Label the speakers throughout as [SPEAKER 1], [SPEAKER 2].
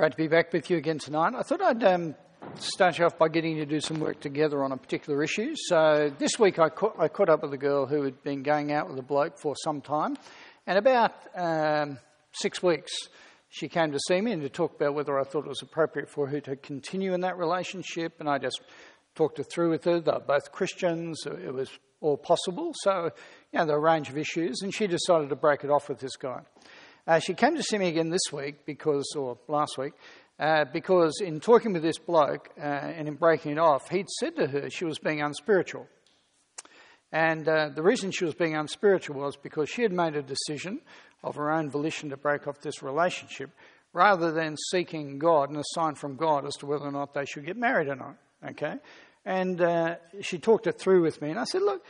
[SPEAKER 1] Great to be back with you again tonight. I thought I'd um, start you off by getting you to do some work together on a particular issue. So this week I, ca- I caught up with a girl who had been going out with a bloke for some time, and about um, six weeks she came to see me and to talk about whether I thought it was appropriate for her to continue in that relationship, and I just talked her through with her. They're both Christians; it was all possible. So, you know, there were a range of issues, and she decided to break it off with this guy. Uh, she came to see me again this week because, or last week, uh, because in talking with this bloke uh, and in breaking it off, he'd said to her she was being unspiritual. And uh, the reason she was being unspiritual was because she had made a decision of her own volition to break off this relationship rather than seeking God and a sign from God as to whether or not they should get married or not. Okay? And uh, she talked it through with me, and I said, Look,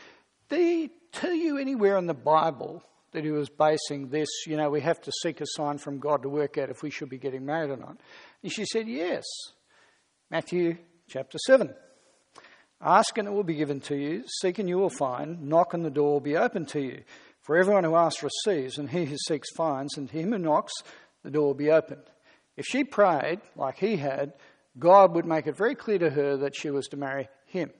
[SPEAKER 1] do he tell you anywhere in the Bible that he was basing this, you know, we have to seek a sign from God to work out if we should be getting married or not? And she said, Yes. Matthew chapter 7. Ask and it will be given to you, seek and you will find, knock and the door will be open to you. For everyone who asks receives, and he who seeks finds, and to him who knocks, the door will be opened. If she prayed like he had, God would make it very clear to her that she was to marry him.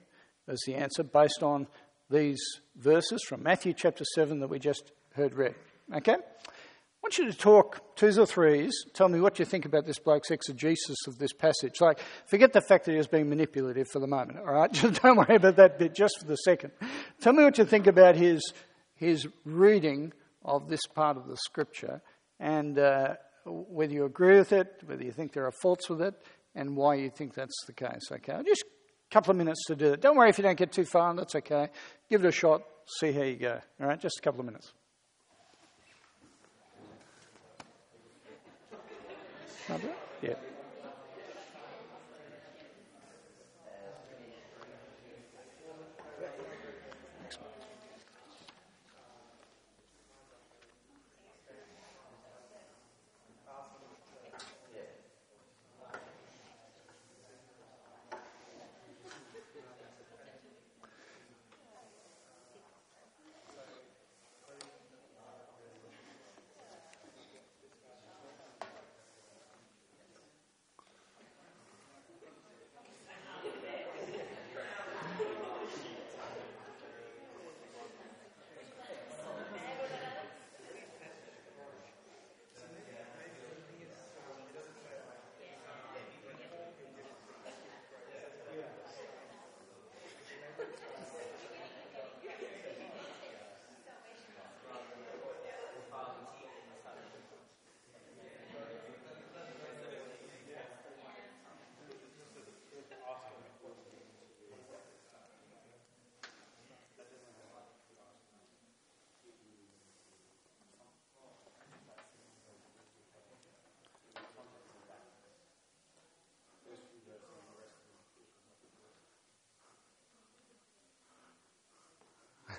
[SPEAKER 1] As the answer based on these verses from Matthew chapter 7 that we just heard read. Okay? I want you to talk twos or threes. Tell me what you think about this bloke's exegesis of this passage. Like, forget the fact that he was being manipulative for the moment, all right? Just don't worry about that bit just for the second. Tell me what you think about his, his reading of this part of the scripture and uh, whether you agree with it, whether you think there are faults with it, and why you think that's the case, okay? Just a couple of minutes to do it. Don't worry if you don't get too far, that's okay. Give it a shot, see how you go, all right? Just a couple of minutes. Yeah.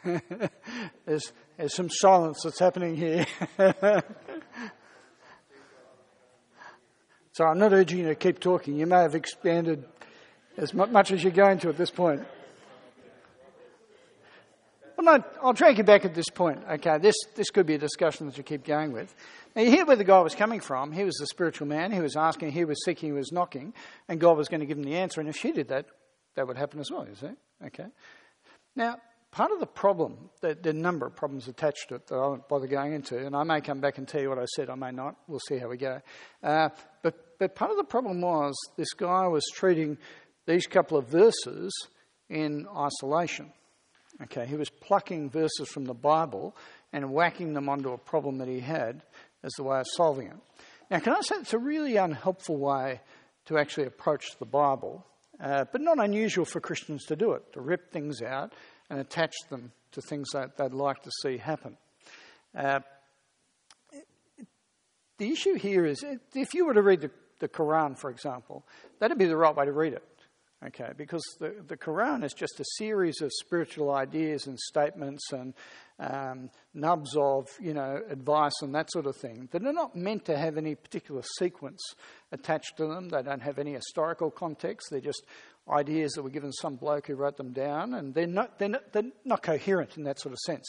[SPEAKER 1] there's, there's some silence that's happening here. so I'm not urging you to keep talking. You may have expanded as much as you're going to at this point. Well, no, I'll drag you back at this point. Okay, this, this could be a discussion that you keep going with. Now, you hear where the guy was coming from. He was the spiritual man. He was asking, he was seeking, he was knocking, and God was going to give him the answer. And if she did that, that would happen as well, you see? Okay. Now, part of the problem, there, are a number of problems attached to it that I won't bother going into, and I may come back and tell you what I said, I may not. We'll see how we go. Uh, but, but part of the problem was this guy was treating these couple of verses in isolation. Okay, he was plucking verses from the Bible and whacking them onto a problem that he had as the way of solving it. Now, can I say it's a really unhelpful way to actually approach the Bible, uh, but not unusual for Christians to do it, to rip things out and attach them to things that they'd like to see happen. Uh, the issue here is if you were to read the, the Quran, for example, that'd be the right way to read it. Okay, because the, the Quran is just a series of spiritual ideas and statements and um, nubs of, you know, advice and that sort of thing that are not meant to have any particular sequence attached to them. They don't have any historical context. They're just ideas that were given some bloke who wrote them down, and they're not, they're not, they're not coherent in that sort of sense.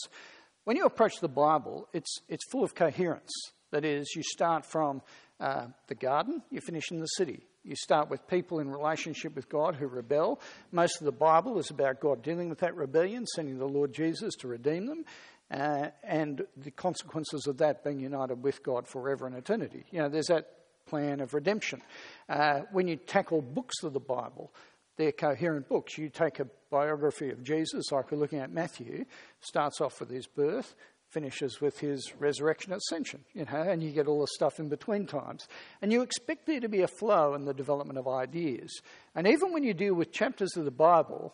[SPEAKER 1] When you approach the Bible, it's, it's full of coherence. That is, you start from uh, the garden, you finish in the city. You start with people in relationship with God who rebel. Most of the Bible is about God dealing with that rebellion, sending the Lord Jesus to redeem them, uh, and the consequences of that being united with God forever and eternity. You know, there's that plan of redemption. Uh, when you tackle books of the Bible, they're coherent books. You take a biography of Jesus, like we're looking at Matthew, starts off with his birth, finishes with his resurrection ascension, you know, and you get all the stuff in between times. And you expect there to be a flow in the development of ideas. And even when you deal with chapters of the Bible,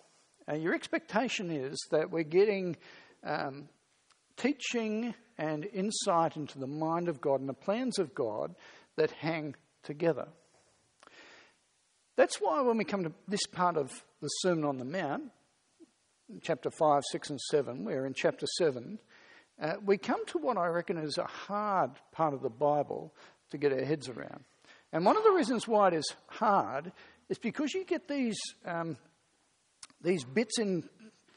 [SPEAKER 1] uh, your expectation is that we're getting um, teaching and insight into the mind of God and the plans of God that hang together. That's why when we come to this part of the Sermon on the Mount, chapter 5, 6, and 7, we're in chapter 7, uh, we come to what I reckon is a hard part of the Bible to get our heads around. And one of the reasons why it is hard is because you get these, um, these bits in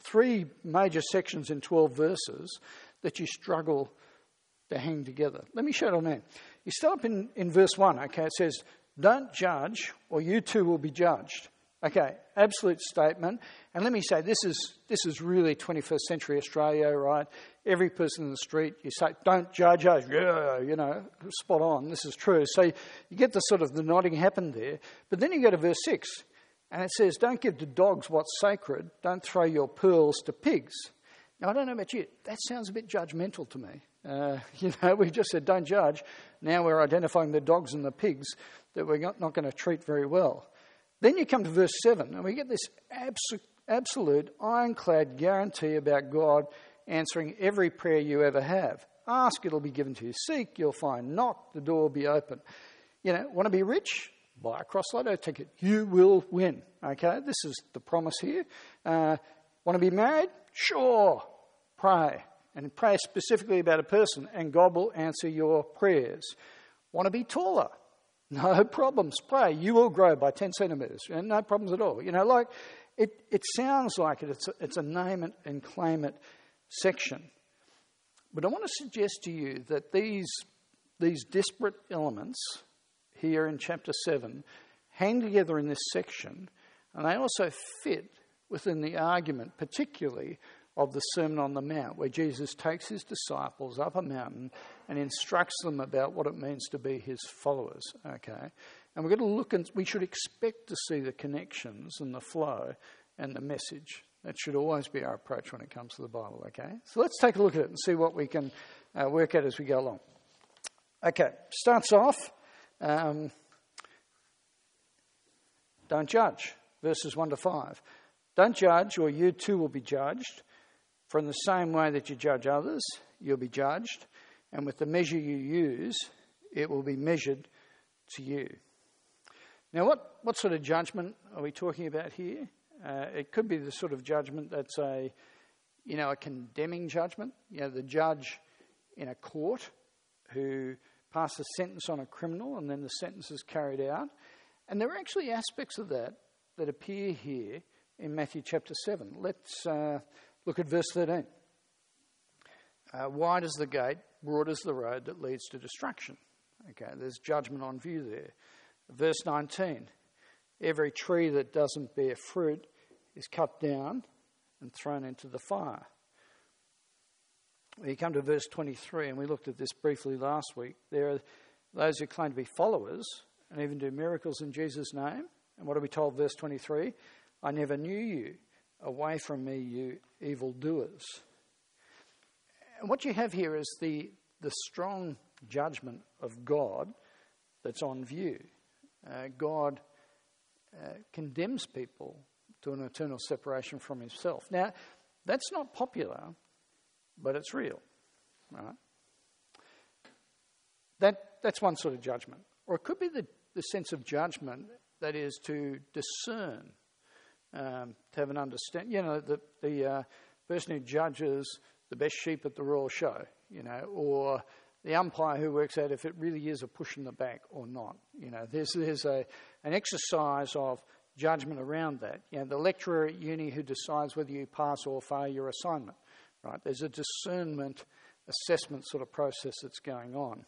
[SPEAKER 1] three major sections in 12 verses that you struggle to hang together. Let me show it on there. You start up in, in verse 1, okay, it says, Don't judge, or you too will be judged. Okay, absolute statement. And let me say, this is, this is really 21st century Australia, right? Every person in the street, you say, don't judge us. Yeah, you know, spot on. This is true. So you get the sort of the nodding happened there. But then you go to verse 6, and it says, don't give to dogs what's sacred. Don't throw your pearls to pigs. Now, I don't know about you. That sounds a bit judgmental to me. Uh, you know, we just said don't judge. Now we're identifying the dogs and the pigs that we're not, not going to treat very well. Then you come to verse 7, and we get this absolute, ironclad guarantee about God answering every prayer you ever have. Ask, it'll be given to you. Seek, you'll find. Knock, the door will be open. You know, want to be rich? Buy a cross lotto ticket. You will win. Okay, this is the promise here. Uh, want to be married? Sure. Pray. And pray specifically about a person, and God will answer your prayers. Want to be taller? No problems. Pray. You will grow by 10 centimetres. No problems at all. You know, like, it, it sounds like it. It's a, it's a name it and claim it section. But I want to suggest to you that these, these disparate elements here in chapter 7 hang together in this section, and they also fit within the argument, particularly of the Sermon on the Mount, where Jesus takes his disciples up a mountain and instructs them about what it means to be his followers. Okay? And we're going to look and we should expect to see the connections and the flow and the message. That should always be our approach when it comes to the Bible, okay? So let's take a look at it and see what we can uh, work at as we go along. Okay, starts off um, don't judge, verses 1 to 5. Don't judge, or you too will be judged. For in the same way that you judge others, you'll be judged, and with the measure you use, it will be measured to you. Now, what, what sort of judgment are we talking about here? Uh, it could be the sort of judgment that's a, you know, a condemning judgment. You know, the judge in a court who passes a sentence on a criminal and then the sentence is carried out. And there are actually aspects of that that appear here in Matthew chapter 7. Let's uh, Look at verse 13. Uh, wide is the gate, broad is the road that leads to destruction. Okay, there's judgment on view there. Verse 19 Every tree that doesn't bear fruit is cut down and thrown into the fire. You come to verse 23, and we looked at this briefly last week. There are those who claim to be followers and even do miracles in Jesus' name. And what are we told, verse 23? I never knew you. Away from me, you evildoers. And what you have here is the, the strong judgment of God that's on view. Uh, God uh, condemns people to an eternal separation from Himself. Now, that's not popular, but it's real, right? That, that's one sort of judgment. Or it could be the, the sense of judgment that is to discern um, to have an understanding. You know, the, the uh, person who judges the best sheep at the royal show, you know, or the umpire who works out if it really is a push in the back or not. You know, there's, there's a, an exercise of judgment around that. You know, the lecturer at uni who decides whether you pass or fail your assignment, right? There's a discernment, assessment sort of process that's going on.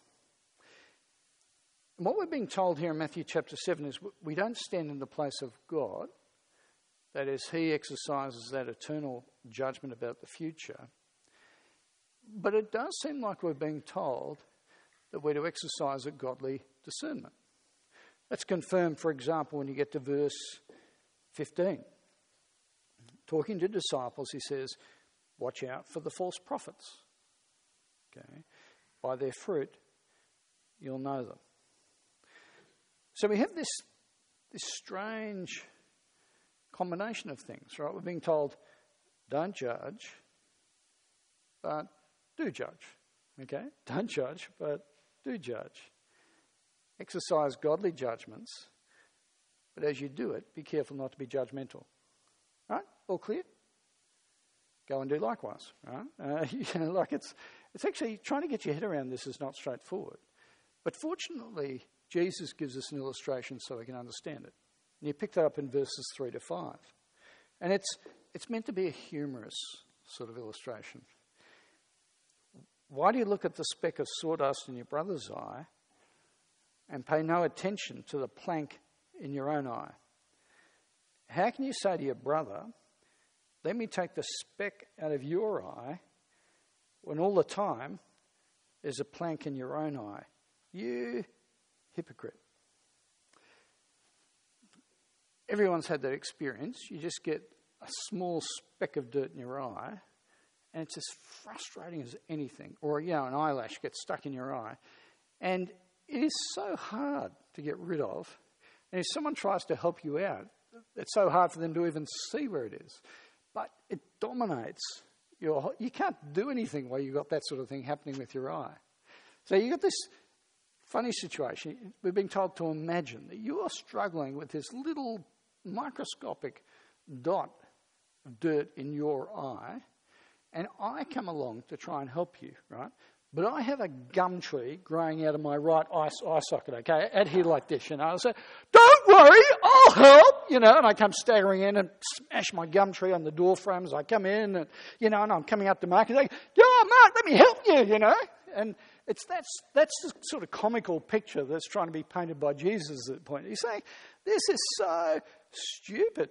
[SPEAKER 1] And what we're being told here in Matthew chapter 7 is we don't stand in the place of God, that is, He exercises that eternal judgment about the future. But it does seem like we're being told that we're to exercise a godly discernment. That's confirmed, for example, when you get to verse 15. Talking to disciples, he says, Watch out for the false prophets. Okay? By their fruit, you'll know them. So we have this, this strange combination of things, right? We're being told, don't judge, but do judge. Okay? Don't judge, but do judge. Exercise godly judgments, but as you do it, be careful not to be judgmental. Right? All clear? Go and do likewise. Right? Uh, you know, like it's, it's actually trying to get your head around this is not straightforward. But fortunately, Jesus gives us an illustration so we can understand it. And you pick that up in verses 3 to 5. And it's, it's meant to be a humorous sort of illustration. Why do you look at the speck of sawdust in your brother's eye and pay no attention to the plank in your own eye? How can you say to your brother, Let me take the speck out of your eye, when all the time there's a plank in your own eye? You hypocrite. Everyone's had that experience. You just get a small speck of dirt in your eye, and it's as frustrating as anything. Or, you know, an eyelash gets stuck in your eye. And it is so hard to get rid of. And if someone tries to help you out, it's so hard for them to even see where it is. But it dominates your. You can't do anything while you've got that sort of thing happening with your eye. So you've got this funny situation. We're being told to imagine that you are struggling with this little microscopic dot of dirt in your eye, and I come along to try and help you, right? But I have a gum tree growing out of my right eye, eye socket, okay, out here like this, you know. I say, don't worry, I'll help, you know, and I come staggering in and smash my gum tree on the door frame as I come in, and, you know, and I'm coming up to Mark and saying, yeah, Mark, let me help you, you know. And it's that's, that's the sort of comical picture that's trying to be painted by Jesus at that point. He's saying, this is so stupid.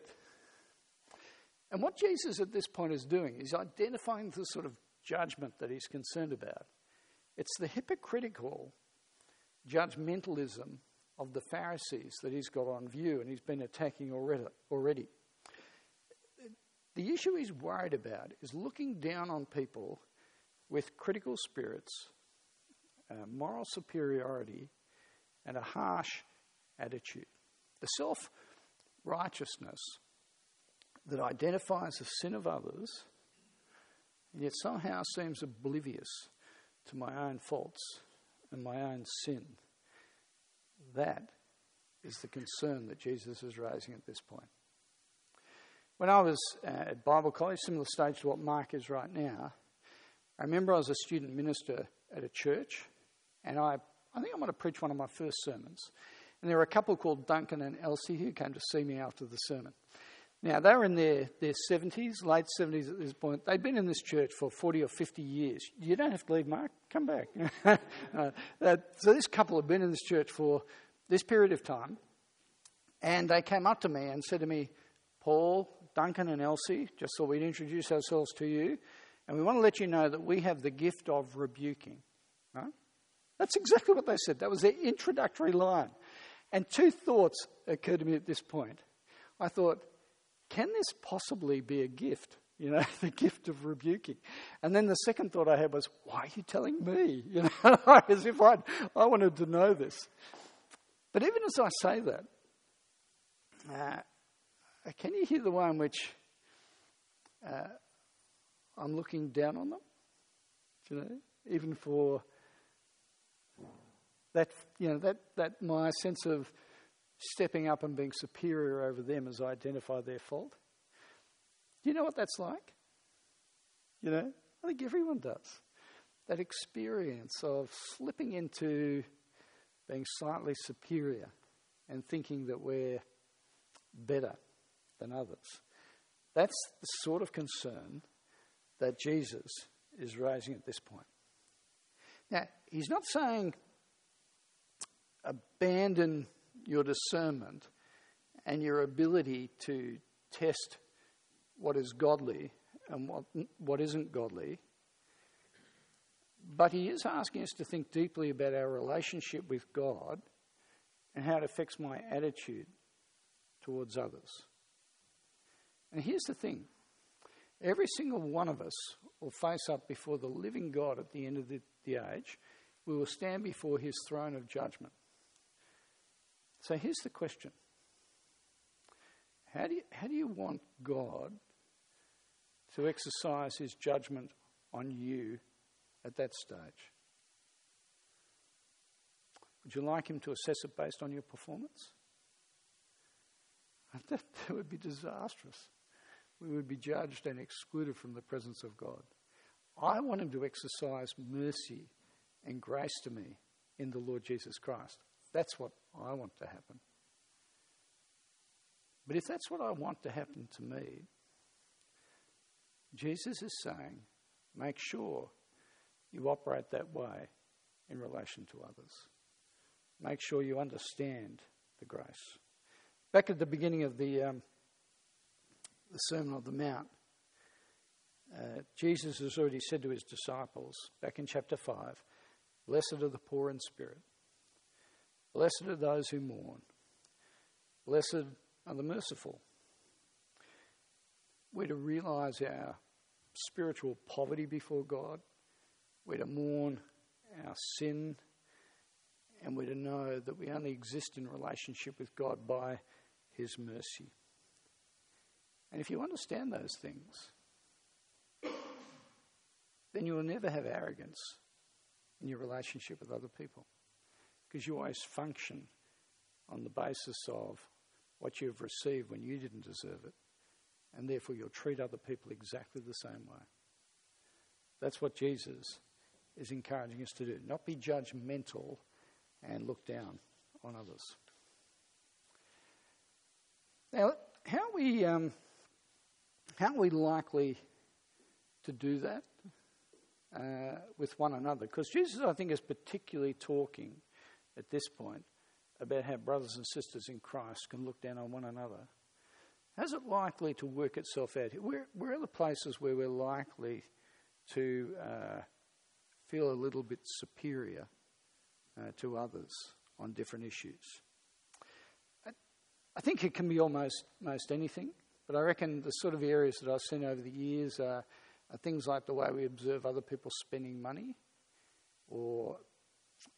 [SPEAKER 1] And what Jesus at this point is doing is identifying the sort of judgment that he's concerned about. It's the hypocritical judgmentalism of the Pharisees that he's got on view and he's been attacking already. The issue he's worried about is looking down on people with critical spirits, uh, moral superiority, and a harsh attitude. The self righteousness that identifies the sin of others and yet somehow seems oblivious to my own faults and my own sin. That is the concern that Jesus is raising at this point. When I was at Bible college, similar stage to what Mark is right now, I remember I was a student minister at a church, and I, I think I'm going to preach one of my first sermons. And there were a couple called Duncan and Elsie who came to see me after the sermon. Now, they were in their, their 70s, late 70s at this point. They'd been in this church for 40 or 50 years. You don't have to leave, Mark. Come back. uh, so, this couple had been in this church for this period of time. And they came up to me and said to me, Paul, Duncan, and Elsie, just thought we'd introduce ourselves to you. And we want to let you know that we have the gift of rebuking. Right? That's exactly what they said. That was their introductory line. And two thoughts occurred to me at this point. I thought, can this possibly be a gift? You know, the gift of rebuking. And then the second thought I had was, why are you telling me? You know, as if i I wanted to know this. But even as I say that, uh, can you hear the way in which uh, I'm looking down on them? You know, even for that, you know, that, that my sense of stepping up and being superior over them as I identify their fault. Do you know what that's like? You know, I think everyone does. That experience of slipping into being slightly superior and thinking that we're better than others. That's the sort of concern that Jesus is raising at this point. Now, he's not saying abandon your discernment and your ability to test what is godly and what, what isn't godly. But he is asking us to think deeply about our relationship with God and how it affects my attitude towards others. And here's the thing every single one of us will face up before the living God at the end of the, the age. We will stand before his throne of judgment. So here's the question How do you, how do you want God to exercise his judgment on you at that stage? Would you like him to assess it based on your performance? That, that would be disastrous. We would be judged and excluded from the presence of God. I want him to exercise mercy and grace to me in the Lord Jesus Christ. That's what I want to happen. But if that's what I want to happen to me, Jesus is saying, make sure you operate that way in relation to others. Make sure you understand the grace. Back at the beginning of the, um, the Sermon on the Mount, uh, Jesus has already said to his disciples, back in chapter 5, Blessed are the poor in spirit, blessed are those who mourn, blessed are the merciful. We're to realize our spiritual poverty before God, we're to mourn our sin, and we're to know that we only exist in relationship with God by His mercy. And if you understand those things, then you will never have arrogance in your relationship with other people because you always function on the basis of what you've received when you didn't deserve it, and therefore you'll treat other people exactly the same way. That's what Jesus is encouraging us to do. Not be judgmental and look down on others. Now, how are we, um, how are we likely to do that uh, with one another? Because Jesus, I think, is particularly talking at this point about how brothers and sisters in Christ can look down on one another. How's it likely to work itself out? Where, where are the places where we're likely to uh, feel a little bit superior uh, to others on different issues? I, I, think it can be almost most anything, but I reckon the sort of areas that I've seen over the years are, are things like the way we observe other people spending money or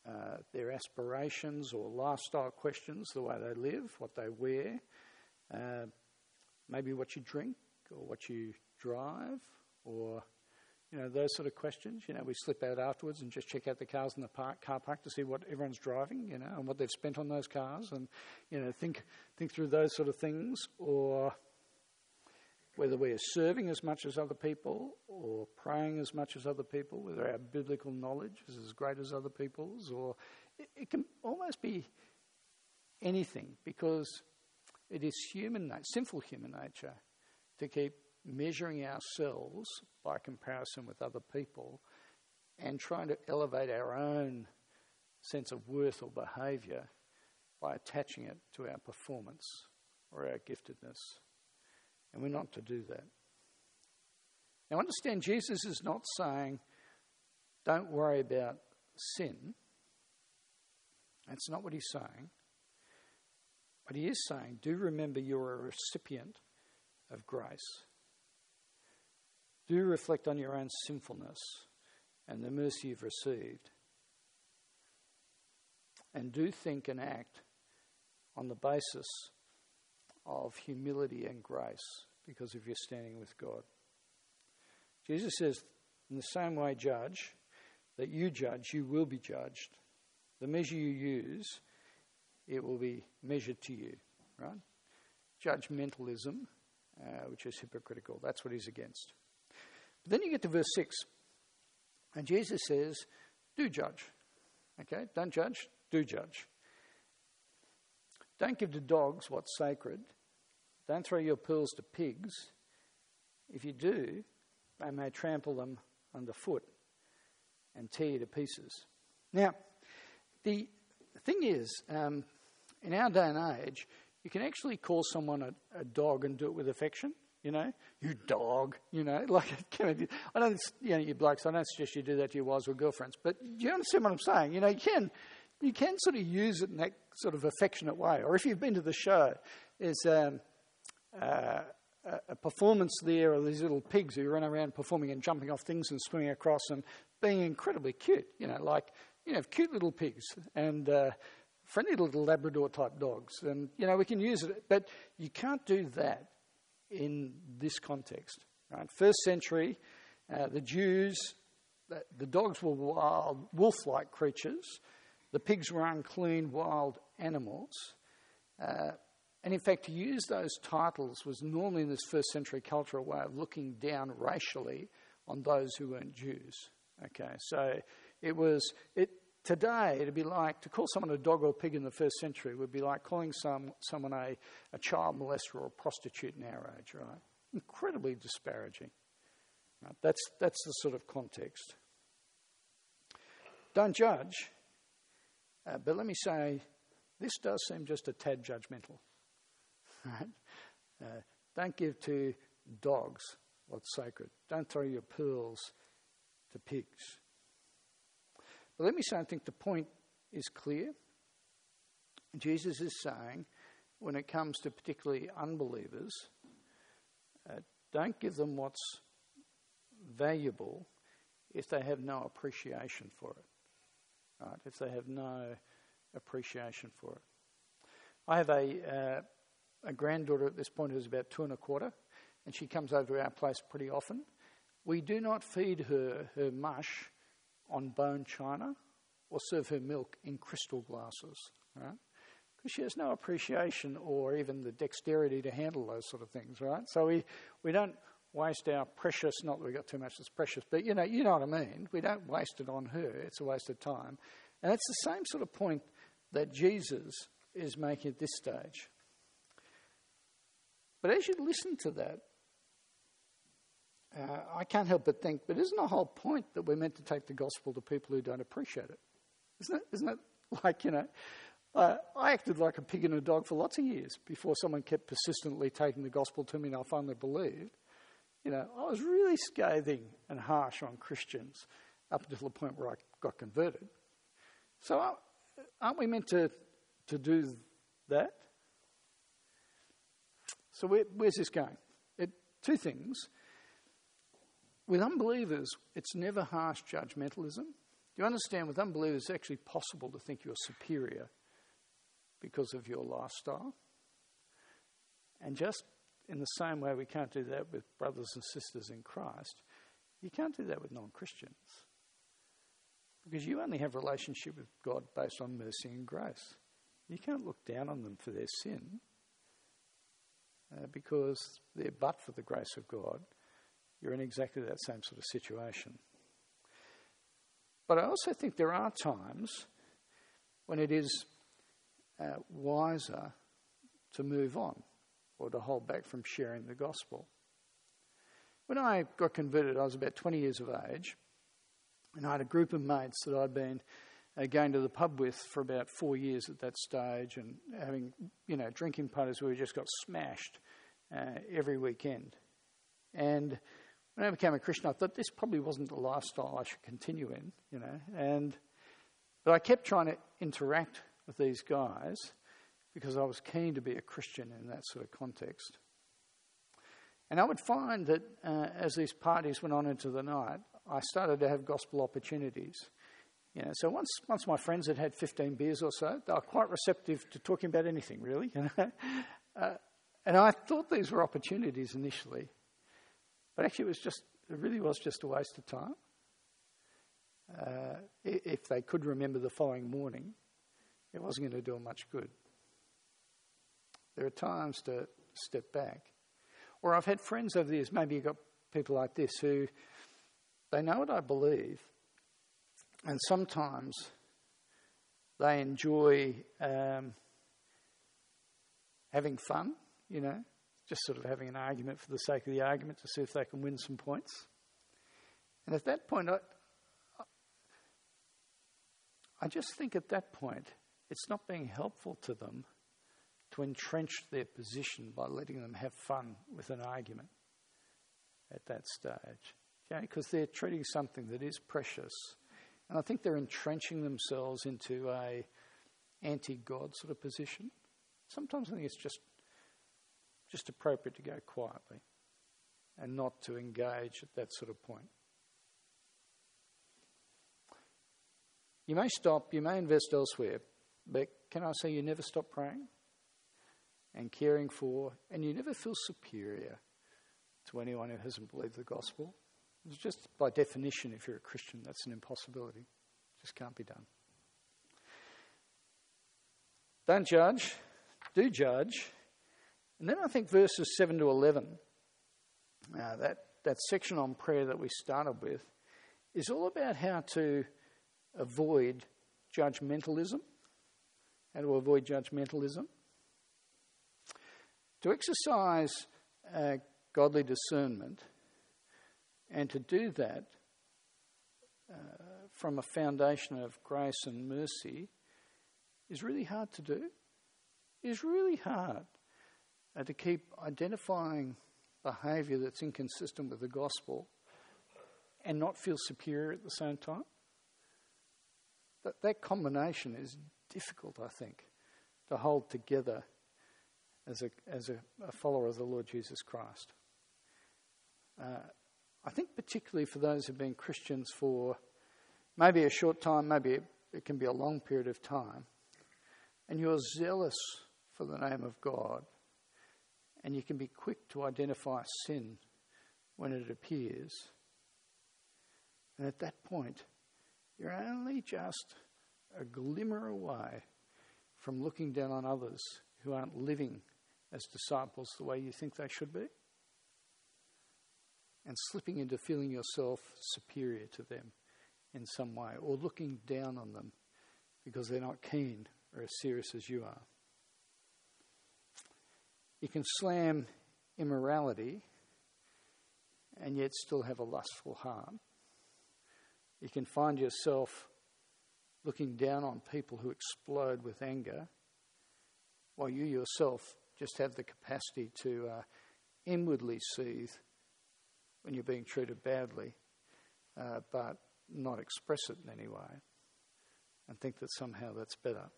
[SPEAKER 1] uh, their aspirations or lifestyle questions, the way they live, what they wear, uh, maybe what you drink or what you drive, or you know those sort of questions. You know, we slip out afterwards and just check out the cars in the park, car park to see what everyone's driving, you know, and what they've spent on those cars, and you know think think through those sort of things, or whether we are serving as much as other people or praying as much as other people, whether our biblical knowledge is as great as other people's, or it, it can almost be anything because it is human, sinful human nature to keep measuring ourselves by comparison with other people and trying to elevate our own sense of worth or behaviour by attaching it to our performance or our giftedness. And we're not to do that. Now, understand, Jesus is not saying, don't worry about sin. That's not what he's saying. But he is saying, do remember you're a recipient of grace. Do reflect on your own sinfulness and the mercy you've received. And do think and act on the basis of humility and grace because of your standing with God. Jesus says, in the same way, judge, that you judge, you will be judged. The measure you use, it will be measured to you, right? Judgmentalism, uh, which is hypocritical, that's what he's against. But then you get to verse 6, and Jesus says, do judge. Okay? Don't judge, do judge. Don't give to dogs what's sacred. Don't throw your pearls to pigs. If you do, they may trample them underfoot and tear you to pieces. Now, the thing is, um, in our day and age, you can actually call someone a, a, dog and do it with affection. You know, you dog. You know, like I don't, you know, you blokes. I don't suggest you do that to your wives or girlfriends, but do you understand what I'm saying? You know, you can, you can sort of use it in that sort of affectionate way. Or if you've been to the show, there's um, a performance there of these little pigs who run around performing and jumping off things and swimming across and being incredibly cute. You know, like you know, cute little pigs and uh, friendly little Labrador type dogs. And, you know, we can use it, but you can't do that in this context. Right? First century, uh, the Jews, the, the, dogs were wild, wolf like creatures, the pigs were unclean, wild animals. Uh, and in fact, to use those titles was normally in this first century culture a way of looking down racially on those who weren't Jews. Okay, so it was, it, today, it'd be like to call someone a dog or a pig in the first century would be like calling some, someone a, a child molester or a prostitute in our age, right? Incredibly disparaging. Right? That's, that's the sort of context. Don't judge, uh, but let me say, this does seem just a tad judgmental. Uh, don't give to dogs what's sacred. Don't throw your pearls to pigs. But let me say, I think the point is clear. Jesus is saying, when it comes to particularly unbelievers, uh, don't give them what's valuable if they have no appreciation for it. Right? If they have no appreciation for it. I have a, uh, a granddaughter at this point who's about two and a quarter, and she comes over to our place pretty often. We do not feed her her mush on bone china or serve her milk in crystal glasses, right? Because she has no appreciation or even the dexterity to handle those sort of things, right? So we, we don't waste our precious, not that we've got too much that's precious, but you know, you know what I mean. We don't waste it on her, it's a waste of time. And it's the same sort of point that Jesus is making at this stage. But as you listen to that, uh, I can't help but think, but isn't the whole point that we're meant to take the gospel to people who don't appreciate it? Isn't it, isn't it like, you know, uh, I acted like a pig and a dog for lots of years before someone kept persistently taking the gospel to me and I finally believed. You know, I was really scathing and harsh on Christians up until the point where I got converted. So aren't we meant to, to do that? So where, where's this going? It, two things. With unbelievers, it's never harsh judgmentalism. Do you understand? With unbelievers, it's actually possible to think you're superior because of your lifestyle. And just in the same way we can't do that with brothers and sisters in Christ, you can't do that with non Christians. Because you only have relationship with God based on mercy and grace. You can't look down on them for their sin uh, because but for the grace of God you're in exactly that same sort of situation. But I also think there are times when it is uh, wiser to move on or to hold back from sharing the gospel. When I got converted, I was about 20 years of age, and I had a group of mates that I'd been uh, going to the pub with for about four years at that stage and having, you know, drinking parties where we just got smashed uh, every weekend. And when I became a Christian, I thought this probably wasn't the lifestyle I should continue in, you know. And but I kept trying to interact with these guys because I was keen to be a Christian in that sort of context. And I would find that uh, as these parties went on into the night, I started to have gospel opportunities. You know, so once, once my friends had had 15 beers or so, they were quite receptive to talking about anything, really. You know? uh, and I thought these were opportunities initially. But actually, it was just, it really was just a waste of time. Uh, if they could remember the following morning, it wasn't going to do them much good. There are times to step back. Or I've had friends over the years, maybe you've got people like this who they know what I believe, and sometimes they enjoy um, having fun, you know, just sort of having an argument for the sake of the argument to see if they can win some points. And at that point, I, I just think at that point, it's not being helpful to them to entrench their position by letting them have fun with an argument at that stage. Okay? Because they're treating something that is precious. And I think they're entrenching themselves into a anti-God sort of position. Sometimes I think it's just just appropriate to go quietly and not to engage at that sort of point. You may stop, you may invest elsewhere, but can I say you never stop praying and caring for, and you never feel superior to anyone who hasn't believed the gospel? It's just by definition, if you're a Christian, that's an impossibility. It just can't be done. Don't judge, do judge. And then I think verses 7 to 11, uh, that, that section on prayer that we started with, is all about how to avoid judgmentalism. How to avoid judgmentalism. To exercise uh, godly discernment and to do that uh, from a foundation of grace and mercy is really hard to do. It's really hard uh, to keep identifying behaviour that's inconsistent with the gospel and not feel superior at the same time. That, that combination is difficult, I think, to hold together as a, as a, a follower of the Lord Jesus Christ. Uh, I think, particularly for those who've been Christians for maybe a short time, maybe it, can be a long period of time, and you're zealous for the name of God, and you can be quick to identify sin when it appears. And at that point, you're only just a glimmer away from looking down on others who aren't living as disciples the way you think they should be and slipping into feeling yourself superior to them in some way or looking down on them because they're not keen or as serious as you are. You can slam immorality and yet still have a lustful heart. You can find yourself looking down on people who explode with anger while you yourself just have the capacity to uh, inwardly seethe when you're being treated badly, uh, but not express it in any way and think that somehow that's better.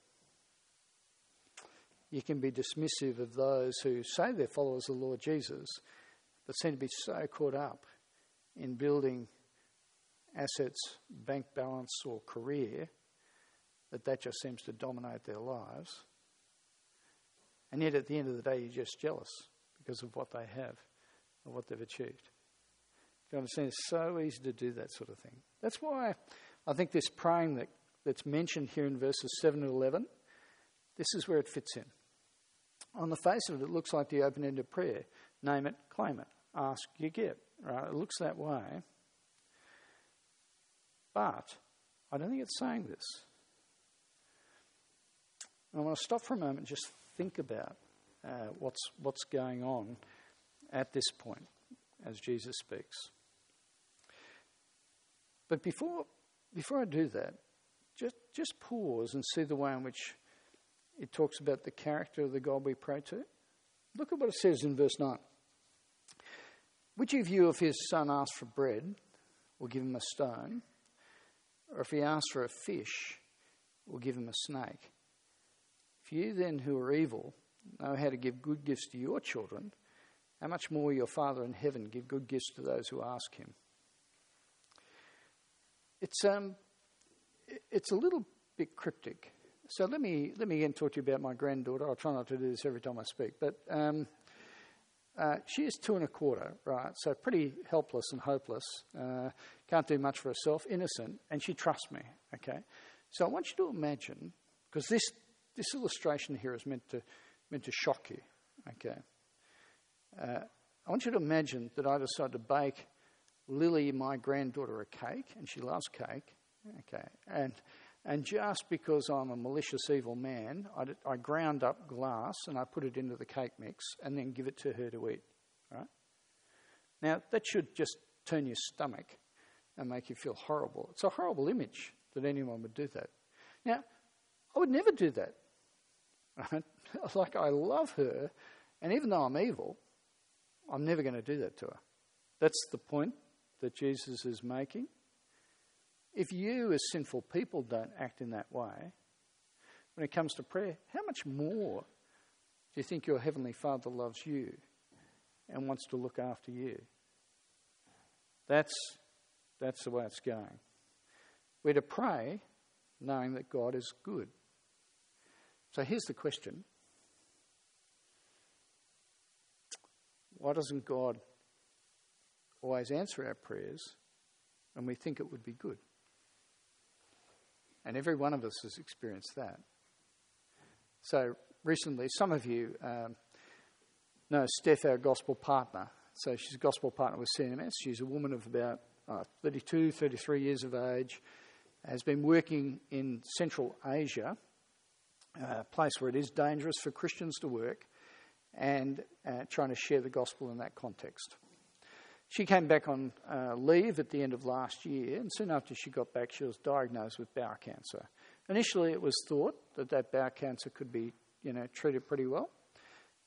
[SPEAKER 1] You can be dismissive of those who say they're followers of the Lord Jesus, but seem to be so caught up in building assets, bank balance, or career that that just seems to dominate their lives. And yet, at the end of the day, you're just jealous because of what they have or what they've achieved. You understand? It's so easy to do that sort of thing. That's why I think this praying that, that's mentioned here in verses 7 and 11, this is where it fits in. On the face of it, it looks like the open ended prayer name it, claim it, ask, you get. Right? It looks that way. But I don't think it's saying this. And I want to stop for a moment and just think about uh, what's, what's going on at this point as Jesus speaks. But before, before I do that, just, just pause and see the way in which it talks about the character of the God we pray to. Look at what it says in verse 9. Which of you, if his son asks for bread, will give him a stone? Or if he asks for a fish, will give him a snake? If you then, who are evil, know how to give good gifts to your children, how much more will your Father in heaven give good gifts to those who ask him? It's, um, it's a little bit cryptic. So let me, let me again talk to you about my granddaughter. I'll try not to do this every time I speak. But um, uh, she is two and a quarter, right? So pretty helpless and hopeless. Uh, can't do much for herself, innocent, and she trusts me, okay? So I want you to imagine, because this, this illustration here is meant to, meant to shock you, okay? Uh, I want you to imagine that I decide to bake Lily, my granddaughter, a cake, and she loves cake, okay? And and just because I'm a malicious, evil man, I, I ground up glass and I put it into the cake mix and then give it to her to eat. Right? Now, that should just turn your stomach and make you feel horrible. It's a horrible image that anyone would do that. Now, I would never do that. Right? like, I love her, and even though I'm evil, I'm never going to do that to her. That's the point that Jesus is making. If you, as sinful people, don't act in that way, when it comes to prayer, how much more do you think your Heavenly Father loves you and wants to look after you? That's, that's the way it's going. We're to pray knowing that God is good. So here's the question Why doesn't God always answer our prayers and we think it would be good? And every one of us has experienced that. So recently, some of you um, know Steph, our gospel partner. So she's a gospel partner with CMS. She's a woman of about uh, 32, 33 years of age, has been working in Central Asia, a place where it is dangerous for Christians to work, and uh, trying to share the gospel in that context. She came back on uh, leave at the end of last year, and soon after she got back, she was diagnosed with bowel cancer. Initially, it was thought that that bowel cancer could be, you know, treated pretty well,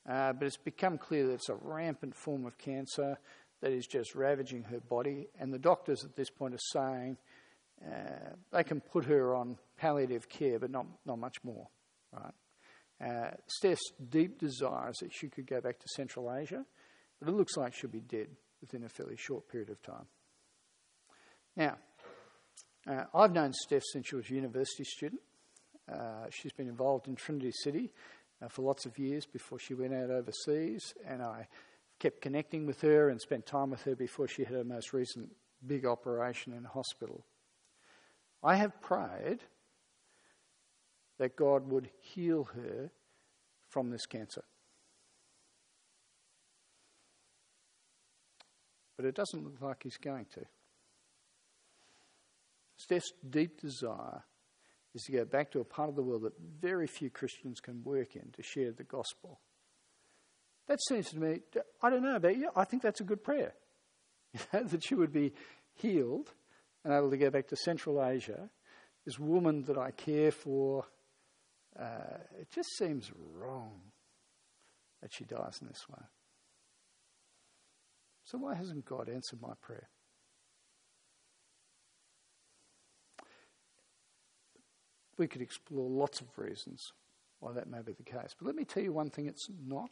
[SPEAKER 1] uh, but it's become clear that it's a rampant form of cancer that is just ravaging her body, and the doctors at this point are saying uh, they can put her on palliative care, but not not much more, right? Uh, Steph's deep desire is that she could go back to Central Asia, but it looks like she'll be dead within a fairly short period of time. Now, uh, I've known Steph since she was a university student. Uh, she's been involved in Trinity City uh, for lots of years before she went out overseas, and I kept connecting with her and spent time with her before she had her most recent big operation in hospital. I have prayed that God would heal her from this cancer. But it doesn't look like He's going to. Steph's deep desire is to go back to a part of the world that very few Christians can work in to share the gospel. That seems to me, I don't know about you, I think that's a good prayer. that you would be healed and able to go back to Central Asia. This woman that I care for uh, it just seems wrong that she dies in this way. So, why hasn't God answered my prayer? We could explore lots of reasons why that may be the case. But let me tell you one thing it's not.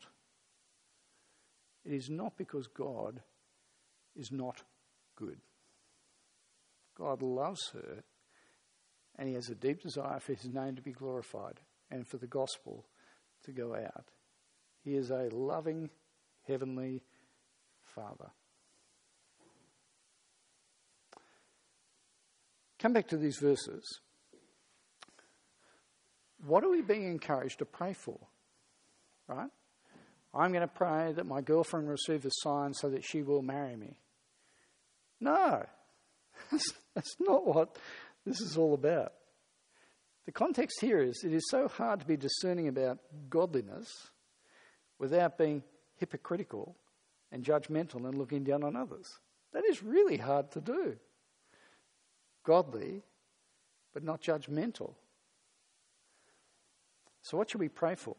[SPEAKER 1] It is not because God is not good. God loves her, and He has a deep desire for His name to be glorified and for the gospel to go out. He is a loving heavenly Father. Come back to these verses. What are we being encouraged to pray for? Right? I'm going to pray that my girlfriend receive a sign so that she will marry me. No, that's not what this is all about. The context here is it is so hard to be discerning about godliness without being hypocritical and judgmental and looking down on others. That is really hard to do. Godly, but not judgmental. So, what should we pray for?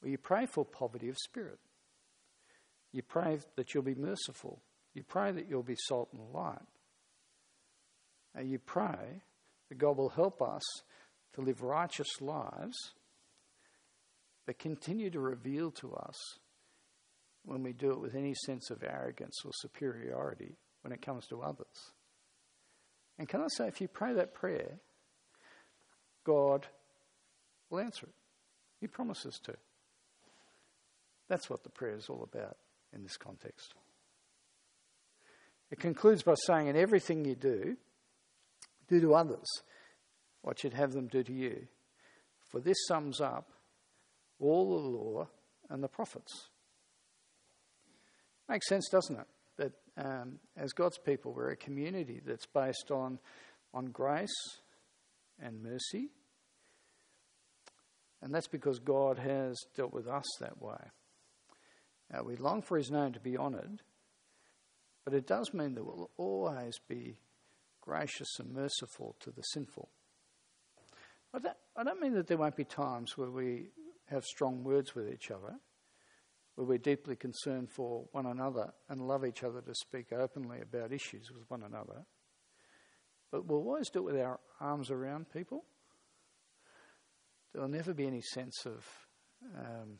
[SPEAKER 1] Well, you pray for poverty of spirit. You pray that you'll be merciful. You pray that you'll be salt and light. And you pray that God will help us to live righteous lives, but continue to reveal to us when we do it with any sense of arrogance or superiority when it comes to others. And can I say, if you pray that prayer, God will answer it. He promises to. That's what the prayer is all about in this context. It concludes by saying, in everything you do, do to others what you'd have them do to you. For this sums up all the law and the prophets. Makes sense, doesn't it? That um, as God's people, we're a community that's based on, on grace and mercy. And that's because God has dealt with us that way. We long for His name to be honoured, but it does mean that we'll always be gracious and merciful to the sinful. I don't mean that there won't be times where we have strong words with each other, where we're deeply concerned for one another and love each other to speak openly about issues with one another. But we'll always do it with our arms around people. There'll never be any sense of, um,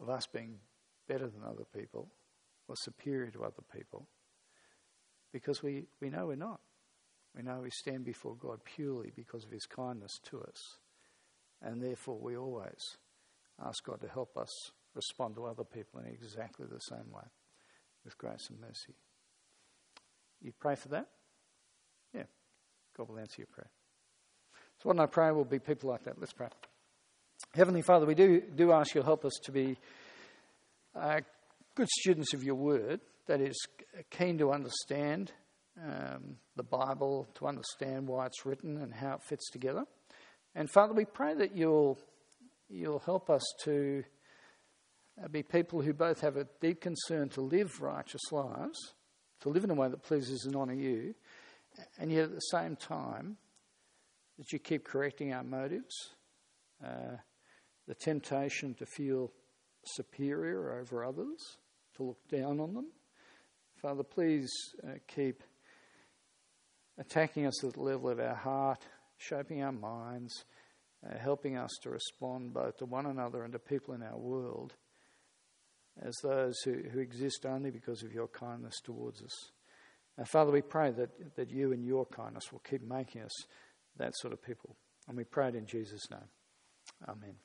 [SPEAKER 1] of us being better than other people or superior to other people because we, we know we're not. We know we stand before God purely because of his kindness to us. And therefore, we always ask God to help us respond to other people in exactly the same way with grace and mercy. You pray for that? Yeah, God will answer your prayer. So, what I pray will be people like that. Let's pray. Heavenly Father, we do, do ask you to help us to be uh, good students of your word, that is, keen to understand um, the Bible, to understand why it's written and how it fits together. And Father, we pray that you'll, you'll help us to be people who both have a deep concern to live righteous lives, to live in a way that pleases and honour you, and yet at the same time, that you keep correcting our motives, uh, the temptation to feel superior over others, to look down on them. Father, please uh, keep attacking us at the level of our heart, shaping our minds, uh, helping us to respond both to one another and to people in our world as those who, who exist only because of your kindness towards us. Now, Father, we pray that, that you and your kindness will keep making us that sort of people. And we pray it in Jesus' name. Amen.